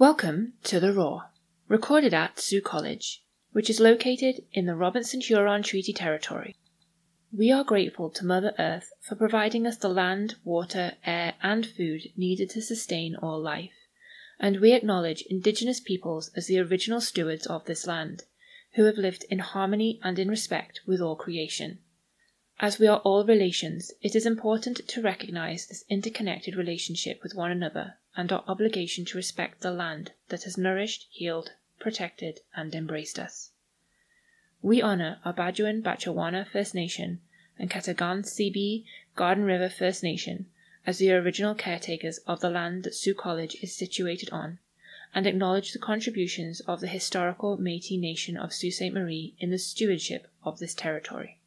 Welcome to The Roar, recorded at Sault College, which is located in the Robinson Huron Treaty Territory. We are grateful to Mother Earth for providing us the land, water, air, and food needed to sustain all life, and we acknowledge Indigenous peoples as the original stewards of this land, who have lived in harmony and in respect with all creation. As we are all relations, it is important to recognize this interconnected relationship with one another and our obligation to respect the land that has nourished, healed, protected, and embraced us. We honor our Bajuan Batchewana First Nation and Ketegaunseebee Garden River First Nation as the original caretakers of the land that Sault College is situated on, and acknowledge the contributions of the historical Métis Nation of Sault Ste. Marie in the stewardship of this territory.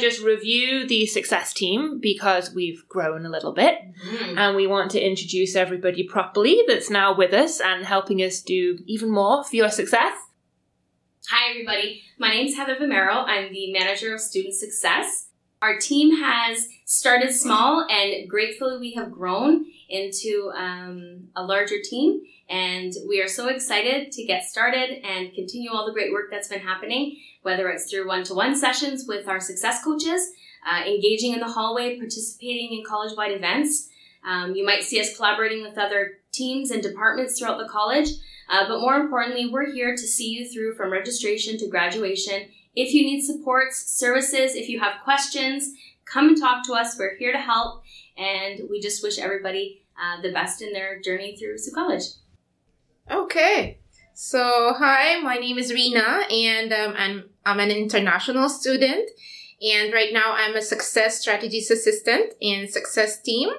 Just review the success team because we've grown a little bit mm-hmm. and we want to introduce everybody properly that's now with us and helping us do even more for your success. Hi, everybody. My name is Heather Vimero. I'm the manager of student success. Our team has started small, and gratefully, we have grown into um, a larger team. And we are so excited to get started and continue all the great work that's been happening, whether it's through one to one sessions with our success coaches, uh, engaging in the hallway, participating in college wide events. Um, you might see us collaborating with other teams and departments throughout the college. Uh, but more importantly, we're here to see you through from registration to graduation. If you need supports, services, if you have questions, come and talk to us. We're here to help. And we just wish everybody uh, the best in their journey through Sault College. Okay. So, hi, my name is Rina, and um, I'm, I'm an international student. And right now, I'm a success strategies assistant in success team.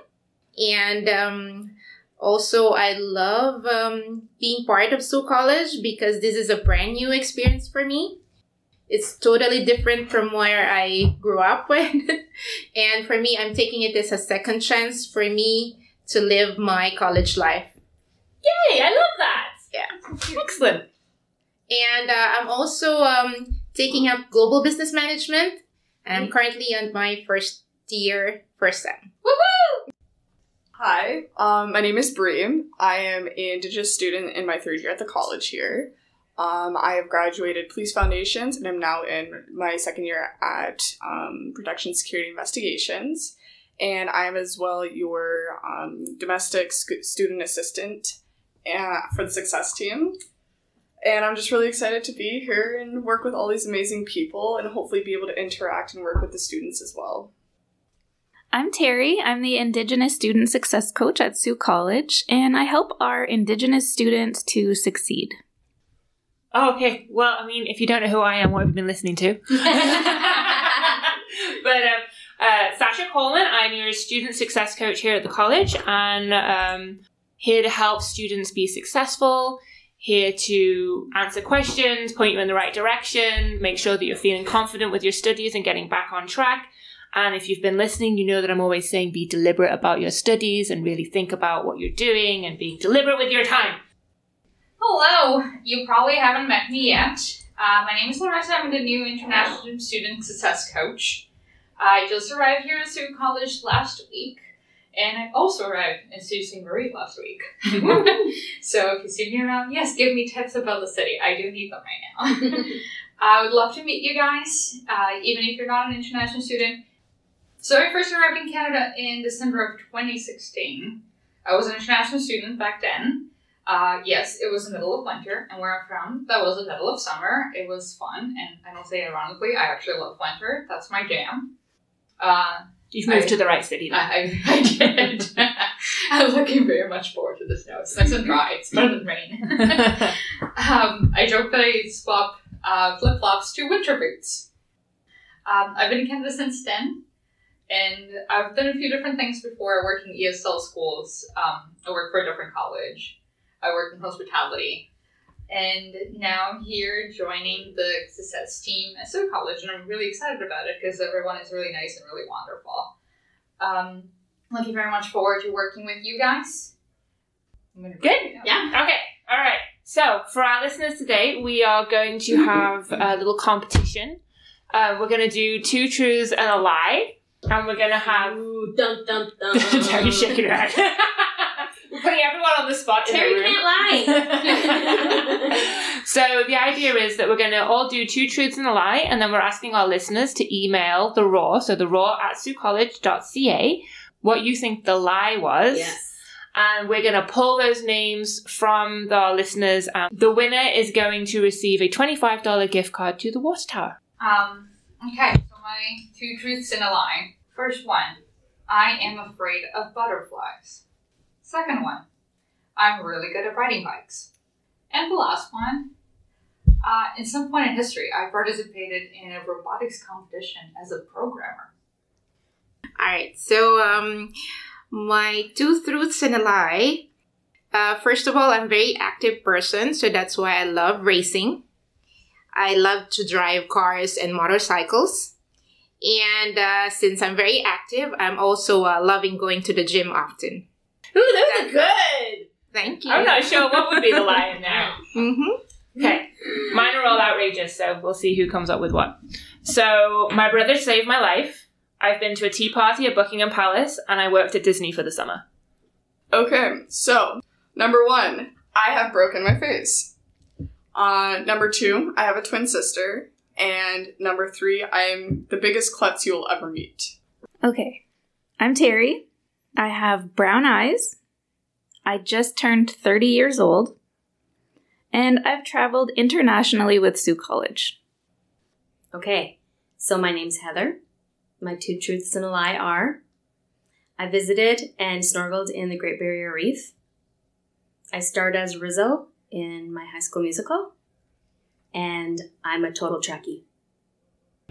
And um, also, I love um, being part of Sault College because this is a brand new experience for me. It's totally different from where I grew up with. and for me, I'm taking it as a second chance for me to live my college life. Yay, I love that. Yeah. Excellent. And uh, I'm also um, taking up global business management. I'm currently on my first year, first sem. Woohoo! Hi, um, my name is Bree. I am an Indigenous student in my third year at the college here. Um, I have graduated Police Foundations and I'm now in my second year at um, Protection Security Investigations. And I am as well your um, domestic sc- student assistant uh, for the Success team. And I'm just really excited to be here and work with all these amazing people and hopefully be able to interact and work with the students as well. I'm Terry. I'm the Indigenous Student Success Coach at Sault College, and I help our Indigenous students to succeed. Oh, okay. Well, I mean, if you don't know who I am, what have you been listening to? but um, uh, Sasha Coleman, I'm your student success coach here at the college, and um, here to help students be successful. Here to answer questions, point you in the right direction, make sure that you're feeling confident with your studies and getting back on track. And if you've been listening, you know that I'm always saying be deliberate about your studies and really think about what you're doing and being deliberate with your time. Hello! You probably haven't met me yet. Uh, my name is Larissa. I'm the new International Student Success Coach. I just arrived here at Sault College last week, and I also arrived in Sault Ste. Marie last week. so if you see me around, yes, give me tips about the city. I do need them right now. I would love to meet you guys, uh, even if you're not an international student. So I first arrived in Canada in December of 2016. I was an international student back then. Uh, yes, it was the middle of winter, and where I'm from, that was the middle of summer. It was fun, and I don't say ironically, I actually love winter. That's my jam. Uh, You've moved I- to the right city now. I, I, I did. I'm looking very much forward to the snow. It's nice and dry. It's better than rain. um, I joke that I swap uh, flip flops to winter boots. Um, I've been in Canada since then, and I've done a few different things before. I worked in ESL schools. Um, I worked for a different college. I worked in hospitality, and now I'm here joining the success team at Sault College, and I'm really excited about it because everyone is really nice and really wonderful. Um, looking very much forward to working with you guys. I'm gonna- Good. Yeah. Okay, all right. So, for our listeners today, we are going to have a little competition. Uh, we're going to do two truths and a lie, and we're going to have. Ooh, dun dun dun. Terry shaking her head. we're putting everyone on the spot in Terry the can't lie. so the idea is that we're going to all do two truths and a lie, and then we're asking our listeners to email the Roar, so the Roar at saultcollege.ca, what you think the lie was. yes. and we're going to pull those names from the listeners. And the winner is going to receive a $25 gift card to the Water Tower. Um, okay, so my two truths and a lie. First one, I am afraid of butterflies. Second one, I'm really good at riding bikes. And the last one, uh, in some point in history, I participated in a robotics competition as a programmer. All right. So, um, my two truths and a lie. Uh, first of all, I'm a very active person, so that's why I love racing. I love to drive cars and motorcycles. And uh, since I'm very active, I'm also uh, loving going to the gym often. Ooh, those are good. Thank you. I'm not sure what would be the lie in there. Mm-hmm. Okay, mine are all outrageous, so we'll see who comes up with what. So, my brother saved my life. I've been to a tea party at Buckingham Palace, and I worked at Disney for the summer. Okay, so number one, I have broken my face. Uh, number two, I have a twin sister. And number three, I am the biggest klutz you'll ever meet. Okay. I'm Terry. I have brown eyes. I just turned 30 years old. And I've traveled internationally with Sault College. Okay, so my name's Heather. My two truths and a lie are I visited and snorkeled in the Great Barrier Reef. I starred as Rizzo in my high school musical. And I'm a total Trekkie.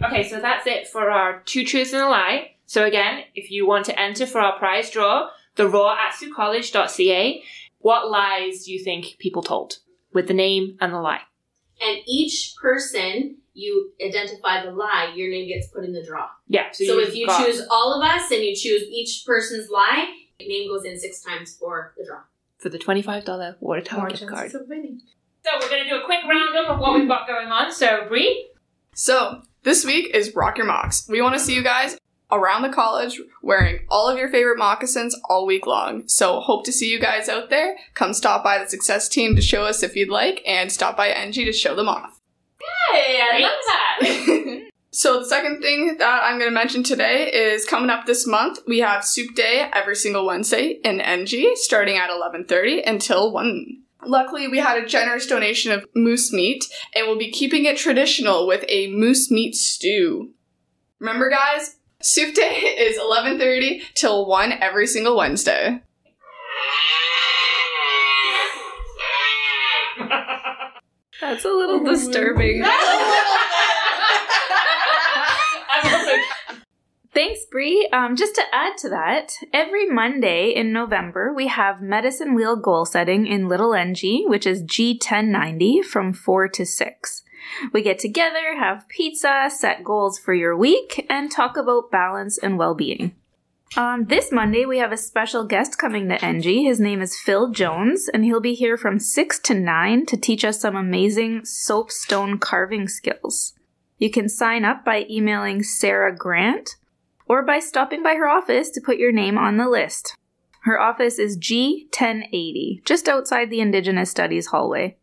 Okay, so that's it for our two truths and a lie. So again, if you want to enter for our prize draw, the Roar at saultcollege.ca, what lies do you think people told with the name and the lie? And each person you identify the lie, your name gets put in the draw. Yeah. So, you've if you got- choose all of us and you choose each person's lie, your name goes in six times for the draw. for the twenty-five dollar water tower gift card. chances of. So we're gonna do a quick roundup of what we've got going on. So Bree, So, this week is Rock Your Mocks. We want to see you guys around the college wearing all of your favorite moccasins all week long. So, hope to see you guys out there. Come stop by the success team to show us if you'd like, and stop by NG to show them off. hey, I love that. so, the second thing that I'm going to mention today is coming up this month. We have Soup Day every single Wednesday in NG, starting at 11:30 until 1. Luckily, we had a generous donation of moose meat, and we'll be keeping it traditional with a moose meat stew. Remember, guys, Soup Day is 11:30 till 1 every single Wednesday. That's a little oh disturbing. I'm also Thanks, Bree. Um, just to add to that, every Monday in November, we have Medicine Wheel goal setting in Little NG, which is G1090 from 4 to 6. We get together, have pizza, set goals for your week, and talk about balance and well being. Um, this Monday, we have a special guest coming to NG. His name is Phil Jones, and he'll be here from 6 to 9 to teach us some amazing soapstone carving skills. You can sign up by emailing Sarah Grant or by stopping by her office to put your name on the list. Her office is G1080, just outside the Indigenous Studies hallway.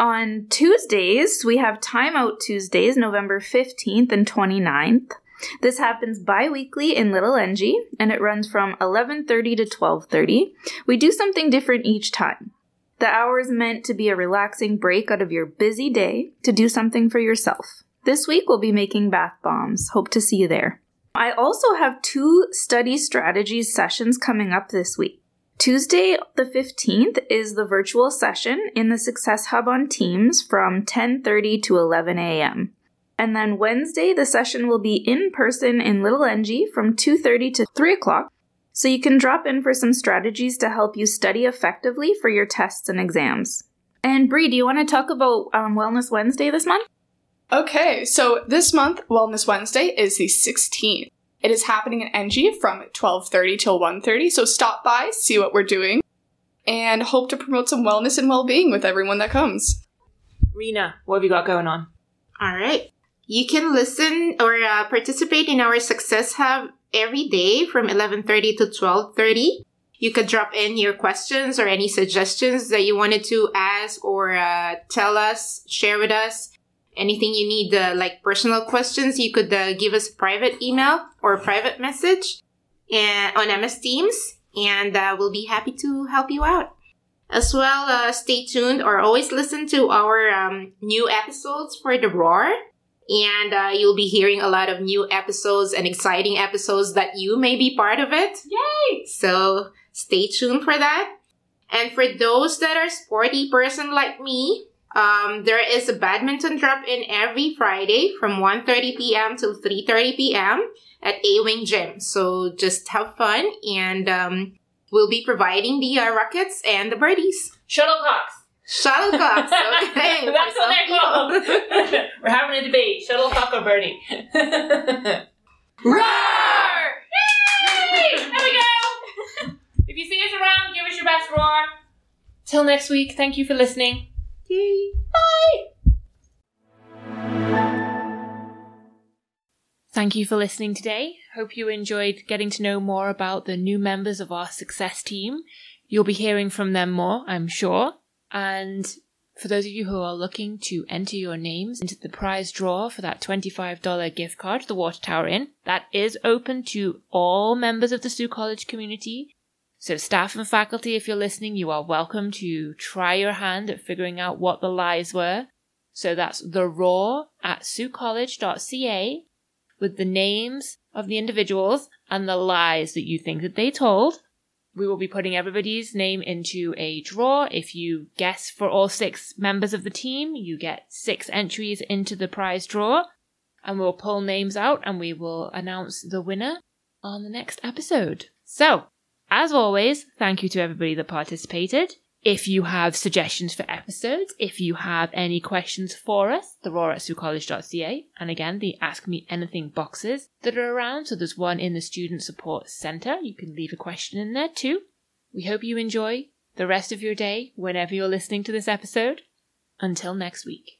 On Tuesdays, we have Timeout Tuesdays, November 15th and 29th. This happens bi-weekly in Little NG, and it runs from 11:30 to 12:30. We do something different each time. The hour is meant to be a relaxing break out of your busy day to do something for yourself. This week we'll be making bath bombs. Hope to see you there. I also have two study strategies sessions coming up this week. Tuesday, the 15th, is the virtual session in the Success Hub on Teams from 10:30 to 11 a.m. And then Wednesday, the session will be in person in Little NG from 2:30 to 3 o'clock. So you can drop in for some strategies to help you study effectively for your tests and exams. And Bree, do you want to talk about um, Wellness Wednesday this month? Okay, so this month, Wellness Wednesday is the 16th. It is happening in NG from 12:30 till 1:30, so stop by, see what we're doing, and hope to promote some wellness and well-being with everyone that comes. Rena, what have you got going on? All right. You can listen or uh, participate in our Success Hub every day from 11:30 to 12:30. You could drop in your questions or any suggestions that you wanted to ask or uh, tell us, share with us. Anything you need, uh, like personal questions, you could uh, give us a private email or a private message and on MS Teams, and uh, we'll be happy to help you out. As well, uh, stay tuned or always listen to our um, new episodes for the Roar and uh, you'll be hearing a lot of new episodes and exciting episodes that you may be part of it. Yay! So stay tuned for that. And for those that are sporty person like me, um, there is a badminton drop in every Friday from 1.30 p.m. to 3.30 p.m. at A-Wing Gym. So just have fun and um, we'll be providing the uh, rockets and the birdies. Shuttlecocks. Shuttlecocks, okay. That's what they're called. We're having a debate. Shuttlecock or birdie? Roar! Yay! There we go. If you see us around, give us your best roar. Till next week, thank you for listening. Yay. Thank you for listening today. Hope you enjoyed getting to know more about the new members of our success team. You'll be hearing from them more, I'm sure. And for those of you who are looking to enter your names into the prize draw for that $25 gift card the Water Tower Inn, that is open to all members of the Sault College community. So, staff and faculty, if you're listening, you are welcome to try your hand at figuring out what the lies were. So that's the Roar at saultcollege.ca with the names of the individuals and the lies that you think that they told. We will be putting everybody's name into a draw. If you guess for all six members of the team, you get six entries into the prize draw. And we'll pull names out and we will announce the winner on the next episode. So, as always, thank you to everybody that participated. If you have suggestions for episodes, if you have any questions for us, the Roar at saultcollege.ca, and again, the Ask Me Anything boxes that are around. So there's one in the Student Support Centre. You can leave a question in there too. We hope you enjoy the rest of your day whenever you're listening to this episode. Until next week.